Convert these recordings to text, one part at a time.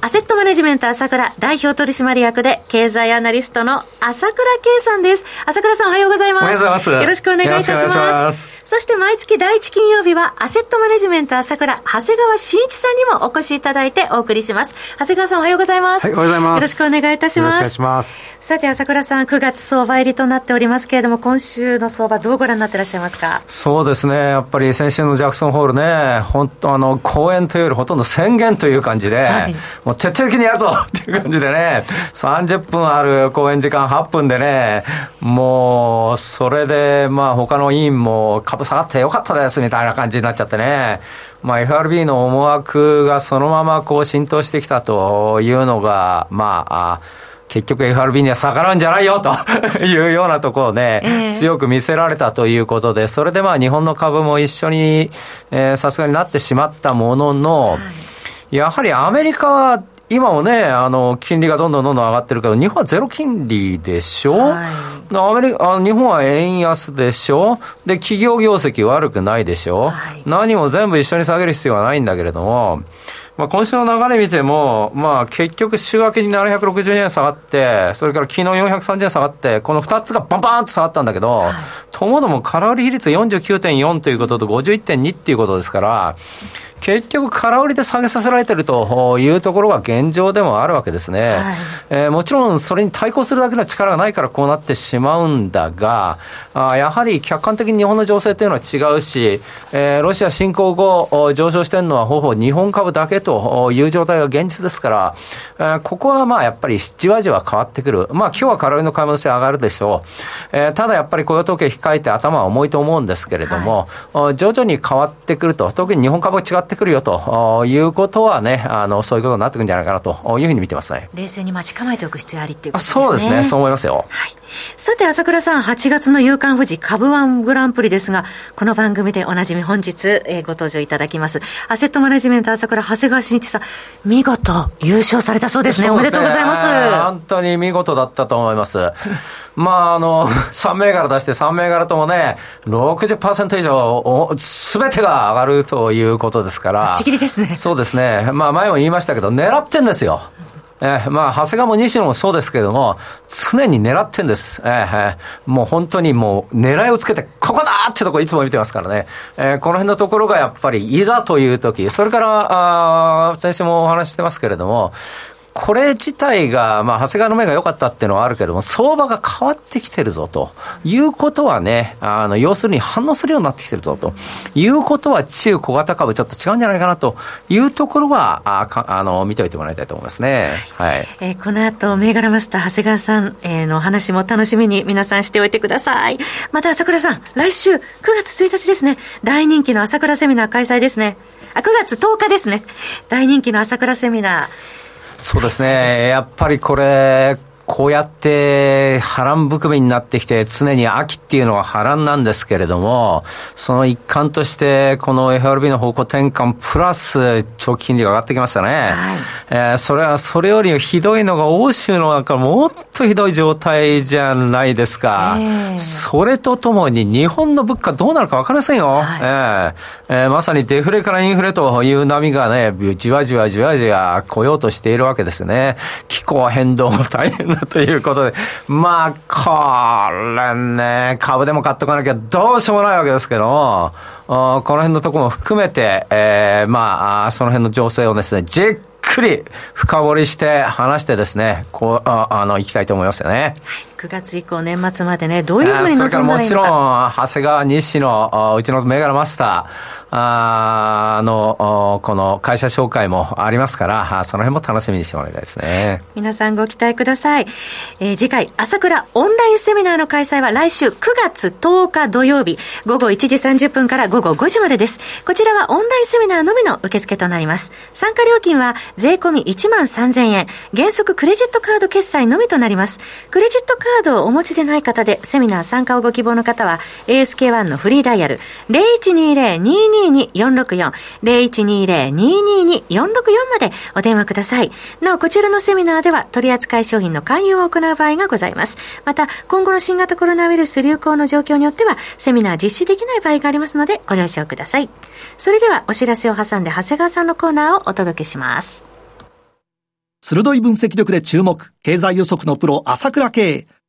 アセットマネジメント朝倉代表取締役で経済アナリストの朝倉圭さんです。朝倉さんおはようございます。おはようございます。よろしくお願いいたします。そして毎月第一金曜日はアセットマネジメント朝倉長谷川慎一さんにもお越しいただいてお送りします。長谷川さんおはようございます。はい、おはようございます。よろしくお願いいたします。お願いします。さて朝倉さん9月相場入りとなっておりますけれども今週の相場どうご覧になっていらっしゃいますか？そうですね。やっぱり先週のジャクソンホールね、本当あの講演というよりほとんど宣言という感じで、はい、もう徹底的にやるぞ！っていう感じでね、30分ある講演時間8分でね、もう、それで、まあ、他の委員も株下がってよかったですみたいな感じになっちゃってね、まあ、FRB の思惑がそのままこう浸透してきたというのが、まあ、結局 FRB には逆らうんじゃないよと いうようなところで、ね、強く見せられたということで、それでまあ日本の株も一緒にさすがになってしまったものの、はい、やはりアメリカは今もね、あの、金利がどんどんどんどん上がってるけど、日本はゼロ金利でしょ、はい、アメリカ、日本は円安でしょ？で、企業業績悪くないでしょ、はい、何も全部一緒に下げる必要はないんだけれども、まあ、今週の流れ見ても、まあ、結局週明けに760円下がって、それから昨日430円下がって、この2つがバンバンと下がったんだけど、はい、ともども空売り比率49.4ということと51.2っていうことですから、結局空売りで下げさせられてるというところが現状でもあるわけですね。はい、えー、もちろんそれに対抗するだけの力がないからこうなってしまうんだが、あやはり客観的に日本の情勢というのは違うし、えー、ロシア侵攻後上昇してるのはほぼ日本株だけという状態が現実ですから、えー、ここはまあやっぱりじわじわ変わってくる。まあ今日は空売りの買い戻し上がるでしょう。えー、ただやっぱり雇用統計控えて頭は重いと思うんですけれども、はい、徐々に変わってくると、特に日本株が違ってくるよということはね、あの、そういうことになってくるんじゃないかなというふうに見てますね。冷静に待ち構えておく必要ありっていうことですね。そうですね、そう思いますよ。はい。さて、朝倉さん、8月の夕刊富士株ワングランプリですが、この番組でおなじみ本日、えー、ご登場いただきます。アセットマネジメント朝倉長谷川慎一さん、見事優勝されたそうですね。すねおめでとうございます。本当に見事だったと思います。まあ、あの、3銘柄出して3銘柄ともね、60%以上、すべてが上がるということですから。ちぎりですね。そうですね。まあ、前も言いましたけど、狙ってんですよ。えー、まあ、長谷川も西野もそうですけれども、常に狙ってんです。えー、もう本当にもう狙いをつけて、ここだってとこいつも見てますからね。えー、この辺のところがやっぱり、いざという時、それから、あ先週もお話してますけれども、これ自体が、まあ、長谷川の目が良かったっていうのはあるけども、相場が変わってきてるぞということはね、あの、要するに反応するようになってきてるぞということは、中小型株ちょっと違うんじゃないかなというところは、あかあの、見ておいてもらいたいと思いますね。はい。えー、この後、銘柄マスター長谷川さん、えー、の話も楽しみに皆さんしておいてください。また、朝倉さん、来週9月1日ですね、大人気の朝倉セミナー開催ですね。あ、9月10日ですね。大人気の朝倉セミナー。そうですね。やっぱりこれ、こうやって波乱含みになってきて、常に秋っていうのは波乱なんですけれども、その一環として、この FRB の方向転換プラス長期金利が上がってきましたね。はい、えー、それは、それよりひどいのが欧州の中もっとひどい状態じゃないですか。えー、それとともに日本の物価どうなるかわかりませんよ。はい、えー、えー、まさにデフレからインフレという波がね、じわじわじわじわ来ようとしているわけですね。気候変動も大変 ということで、まあ、これね、株でも買っとかなきゃどうしようもないわけですけども、この辺のところも含めて、えー、まあ、その辺の情勢をですね、じっくり深掘りして話してですね、こう、ああの、行きたいと思いますよね。はい9月以降、年末までね、どういうふうに。それからもちろん、長谷川西の、うちの銘柄マスター、あの、この会社紹介もありますから、その辺も楽しみにしてもらいたいですね。皆さんご期待ください。えー、次回、朝倉オンラインセミナーの開催は来週9月10日土曜日、午後1時30分から午後5時までです。こちらはオンラインセミナーのみの受付となります。参加料金は税込1万3000円、原則クレジットカード決済のみとなります。クレジットカードカードをお持ちでない方で、セミナー参加をご希望の方は、ASK1 のフリーダイヤル、0120-222-464、0120-222-464までお電話ください。なお、こちらのセミナーでは、取扱い商品の勧誘を行う場合がございます。また、今後の新型コロナウイルス流行の状況によっては、セミナー実施できない場合がありますので、ご了承ください。それでは、お知らせを挟んで、長谷川さんのコーナーをお届けします。鋭い分析力で注目、経済予測のプロ、朝倉慶。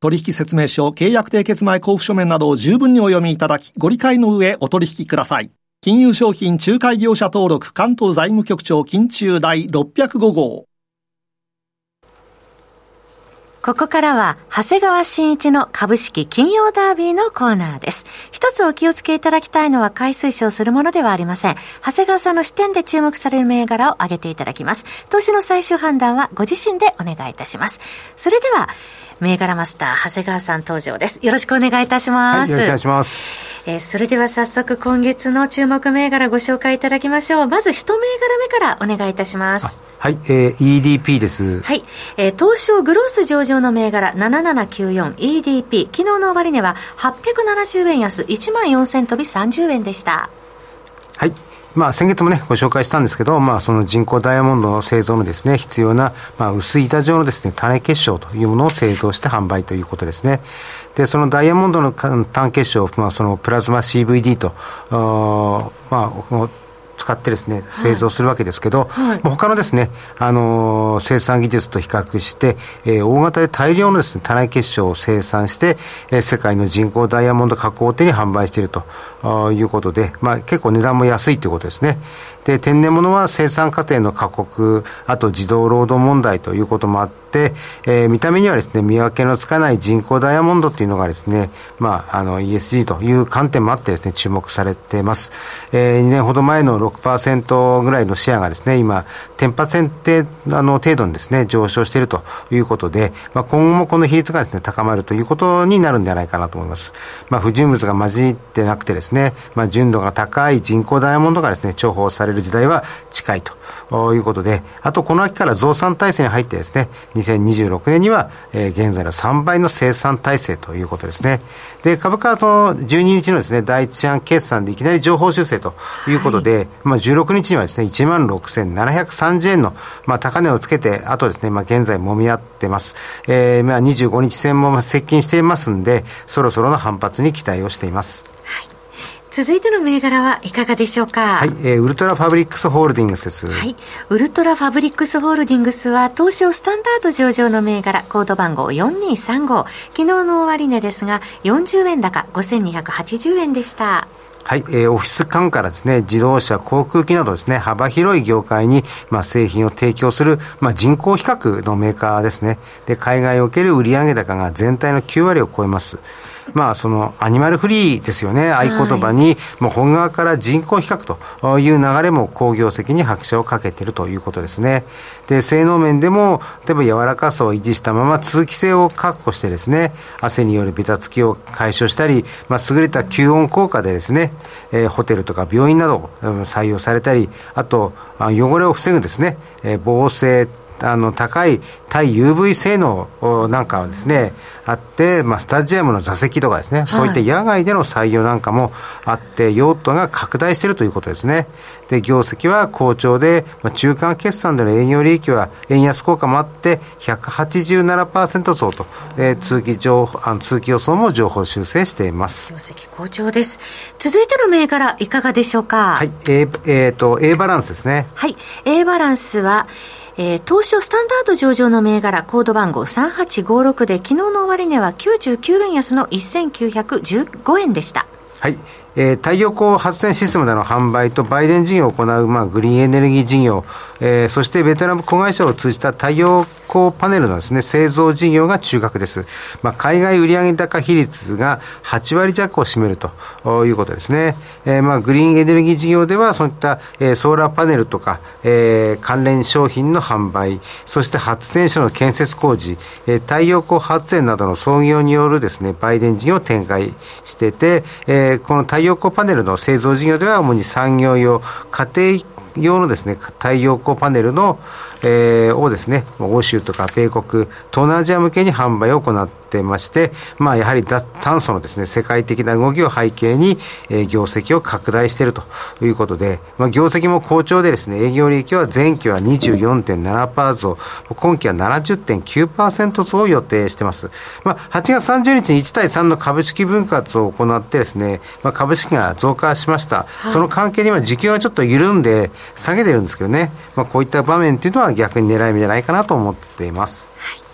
取引説明書、契約締結前交付書面などを十分にお読みいただき、ご理解の上お取引ください。金融商品仲介業者登録関東財務局長金中第605号。ここからは、長谷川慎一の株式金曜ダービーのコーナーです。一つお気をつけいただきたいのは、買い推奨するものではありません。長谷川さんの視点で注目される銘柄を挙げていただきます。投資の最終判断はご自身でお願いいたします。それでは、銘柄マスター、長谷川さん登場です。よろしくお願いいたします。はい、よろしくお願いします。えー、それでは早速今月の注目銘柄ご紹介いただきましょう。まず一銘柄目からお願いいたします。はい、えー、EDP です。はい、えー、東証グロース上場の銘柄 7794EDP。昨日の終値は870円安1万4000飛び30円でした。はい。まあ、先月もね、ご紹介したんですけど、まあ、その人工ダイヤモンドの製造のですね、必要な、まあ、薄い板状のですね、種結晶というものを製造して販売ということですね。で、そのダイヤモンドの単結晶、まあ、そのプラズマ CVD と、まあ、使ってですね、製造するわけですけど、はい、他のですね、あのー、生産技術と比較して、えー、大型で大量のですね、多内結晶を生産して、えー、世界の人工ダイヤモンド加工店に販売しているということで、まあ結構値段も安いということですね。で、天然物は生産過程の過酷、あと自動労働問題ということもあって、えー、見た目にはですね、見分けのつかない人工ダイヤモンドというのがですね、まあ、あの、ESG という観点もあってですね、注目されています。えー、2年ほど前の6%ぐらいのシェアがですね、今、10%あの程度にですね、上昇しているということで、まあ、今後もこの比率がですね、高まるということになるんではないかなと思います。まあ、不純物が混じってなくてですね、まあ、純度が高い人工ダイヤモンドがですね、重宝される時代は近いということで、あとこの秋から増産体制に入ってですね、2026年には、えー、現在の3倍の生産体制ということですね。で、株価と12日のですね、第一四半決算でいきなり情報修正ということで、はい、まあ16日にはですね、16,730円の、まあ、高値をつけて、あとですね、まあ、現在揉み合ってます。えー、まあ、25日線も接近していますんで、そろそろの反発に期待をしています。はい続いての銘柄はいかがでしょうか？はい、えー、ウルトラファブリックスホールディングスです。はい。ウルトラファブリックスホールディングスは、東証スタンダード上場の銘柄、コード番号4235。昨日の終値ですが、40円高、5280円でした。はい、えー、オフィス間からですね、自動車、航空機などですね、幅広い業界に、まあ、製品を提供する、まあ、人口比較のメーカーですね。で、海外における売上高が全体の9割を超えます。まあ、そのアニマルフリーですよね、合言葉に、もう本側から人口比較という流れも工業績に拍車をかけているということですね。で、性能面でも、例えば柔らかさを維持したまま通気性を確保してですね、汗によるベタつきを解消したり、まあ、優れた吸音効果でですね、えー、ホテルとか病院など採用されたり、あと、汚れを防ぐですね、えー、防水あの高い対 UV 性能なんかはですねあって、まあ、スタジアムの座席とかですね、はい、そういった野外での採用なんかもあって用途が拡大しているということですね。で業績は好調で、まあ、中間決算での営業利益は円安効果もあって187%増と、えー、通期情あの通期予想も情報修正しています。業績好調です。続いての銘柄いかがでしょうか？はい A,、えーと、A バランスですね。はい。A バランスはえー、東証スタンダード上場の銘柄、コード番号3856で、昨日の終値は99円安の1915円でした。はい。えー、太陽光発電システムでの販売とバイデン事業を行う、まあ、グリーンエネルギー事業、えー、そしてベトナム子会社を通じた太陽光パネルのですね、製造事業が中核です。まあ、海外売上高比率が8割弱を占めるということですね。えー、まあ、グリーンエネルギー事業では、そういった、えー、ソーラーパネルとか、えー、関連商品の販売、そして発電所の建設工事、えー、太陽光発電などの創業によるですね、売電事業を展開してて、えー、この太陽光パネルの製造事業では主に産業用、家庭用のですね、太陽光パネルの、えー、をですね、欧州とか米国、東南アジア向けに販売を行ってまして、まあ、やはり脱炭素のですね、世界的な動きを背景に、えー、業績を拡大しているということで、まあ、業績も好調でですね、営業利益は前期は24.7%増、今期は70.9%増を予定してます。まあ、8月30日に1対3の株式分割を行ってですね、まあ、株式が増加しました。はい、その関係には時給はちょっと緩んで下げてるんですけどね、まあ、こういった場面っていうのは逆に狙い目じゃないかなと思っています。はい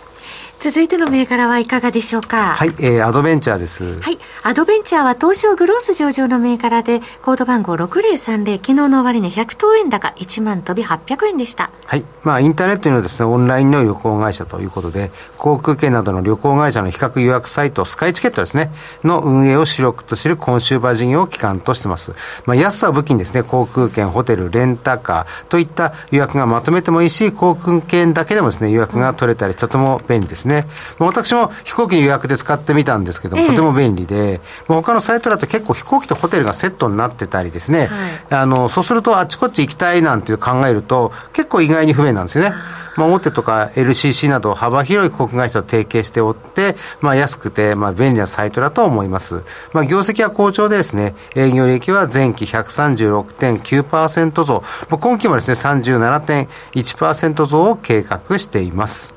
続いての銘柄はいかがでしょうか？はい、えー、アドベンチャーです。はい。アドベンチャーは東証グロース上場の銘柄で、コード番号6030、昨日の終値100等円高、1万飛び800円でした。はい。まあ、インターネットのですね、オンラインの旅行会社ということで、航空券などの旅行会社の比較予約サイト、スカイチケットですね、の運営を主力とするコンシューバー事業を基幹としてます。まあ、安さを武器にですね、航空券、ホテル、レンタカーといった予約がまとめてもいいし、航空券だけでもですね、予約が取れたり、とても便利ですね。まあ、私私も飛行機の予約で使ってみたんですけども、とても便利で、まあ、他のサイトだと結構飛行機とホテルがセットになってたりですね、はい、あのそうするとあっちこっち行きたいなんていう考えると、結構意外に不便なんですよね。まあ、大手とか LCC など幅広い航空会社と提携しておって、まあ、安くて、まあ、便利なサイトだと思います。まあ、業績は好調でですね、営業利益は前期136.9%増、まあ、今期もですね、37.1%増を計画しています。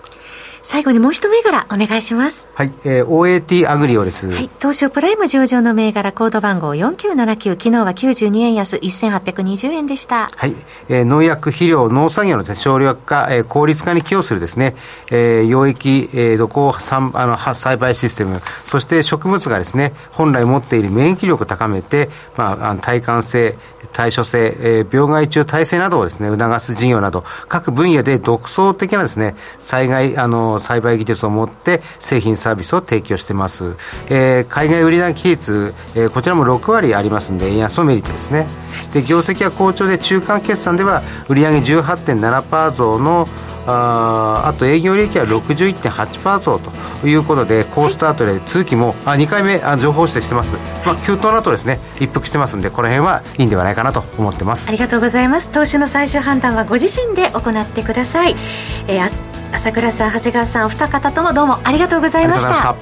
最後にもう一銘柄お願いします。はい、えー、OAT アグリオです。はい、東証プライム上場の銘柄コード番号4979、昨日は92円安、1820円でした。はい、えー、農薬、肥料、農作業の省力化、えー、効率化に寄与するですね、えー、溶液、えー、土耕あの栽培システム、そして植物がですね、本来持っている免疫力を高めて、まあ、耐寒性、対処性、えー、病害虫耐性などをですね、促す事業など、各分野で独創的なですね、災害、あの、栽培技術を持って製品サービスを提供してます。えー、海外売上比率、えー、こちらも6割ありますんで、円安のメリットですね。で、業績は好調で中間決算では売上18.7%増のああと営業利益は61.8%増ということで好スタートで通期もあ2回目あ情報指定してます、まあ、急騰の後ですね一服してますんでこの辺はいいんではないかなと思ってますありがとうございます投資の最終判断はご自身で行ってください、えー、朝倉さん長谷川さんお二方ともどうもありがとうございました。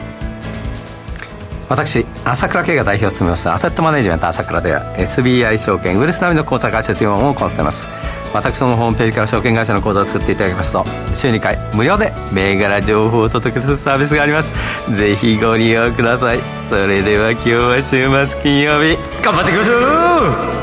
私朝倉慶が代表を務めますアセットマネジメント朝倉では SBI 証券ウエルス並みの口座開設業務を行っています。私のホームページから証券会社の口座を作っていただきますと週2回無料で銘柄情報をお届けするサービスがあります。ぜひご利用ください。それでは今日は週末金曜日頑張っていきましょう。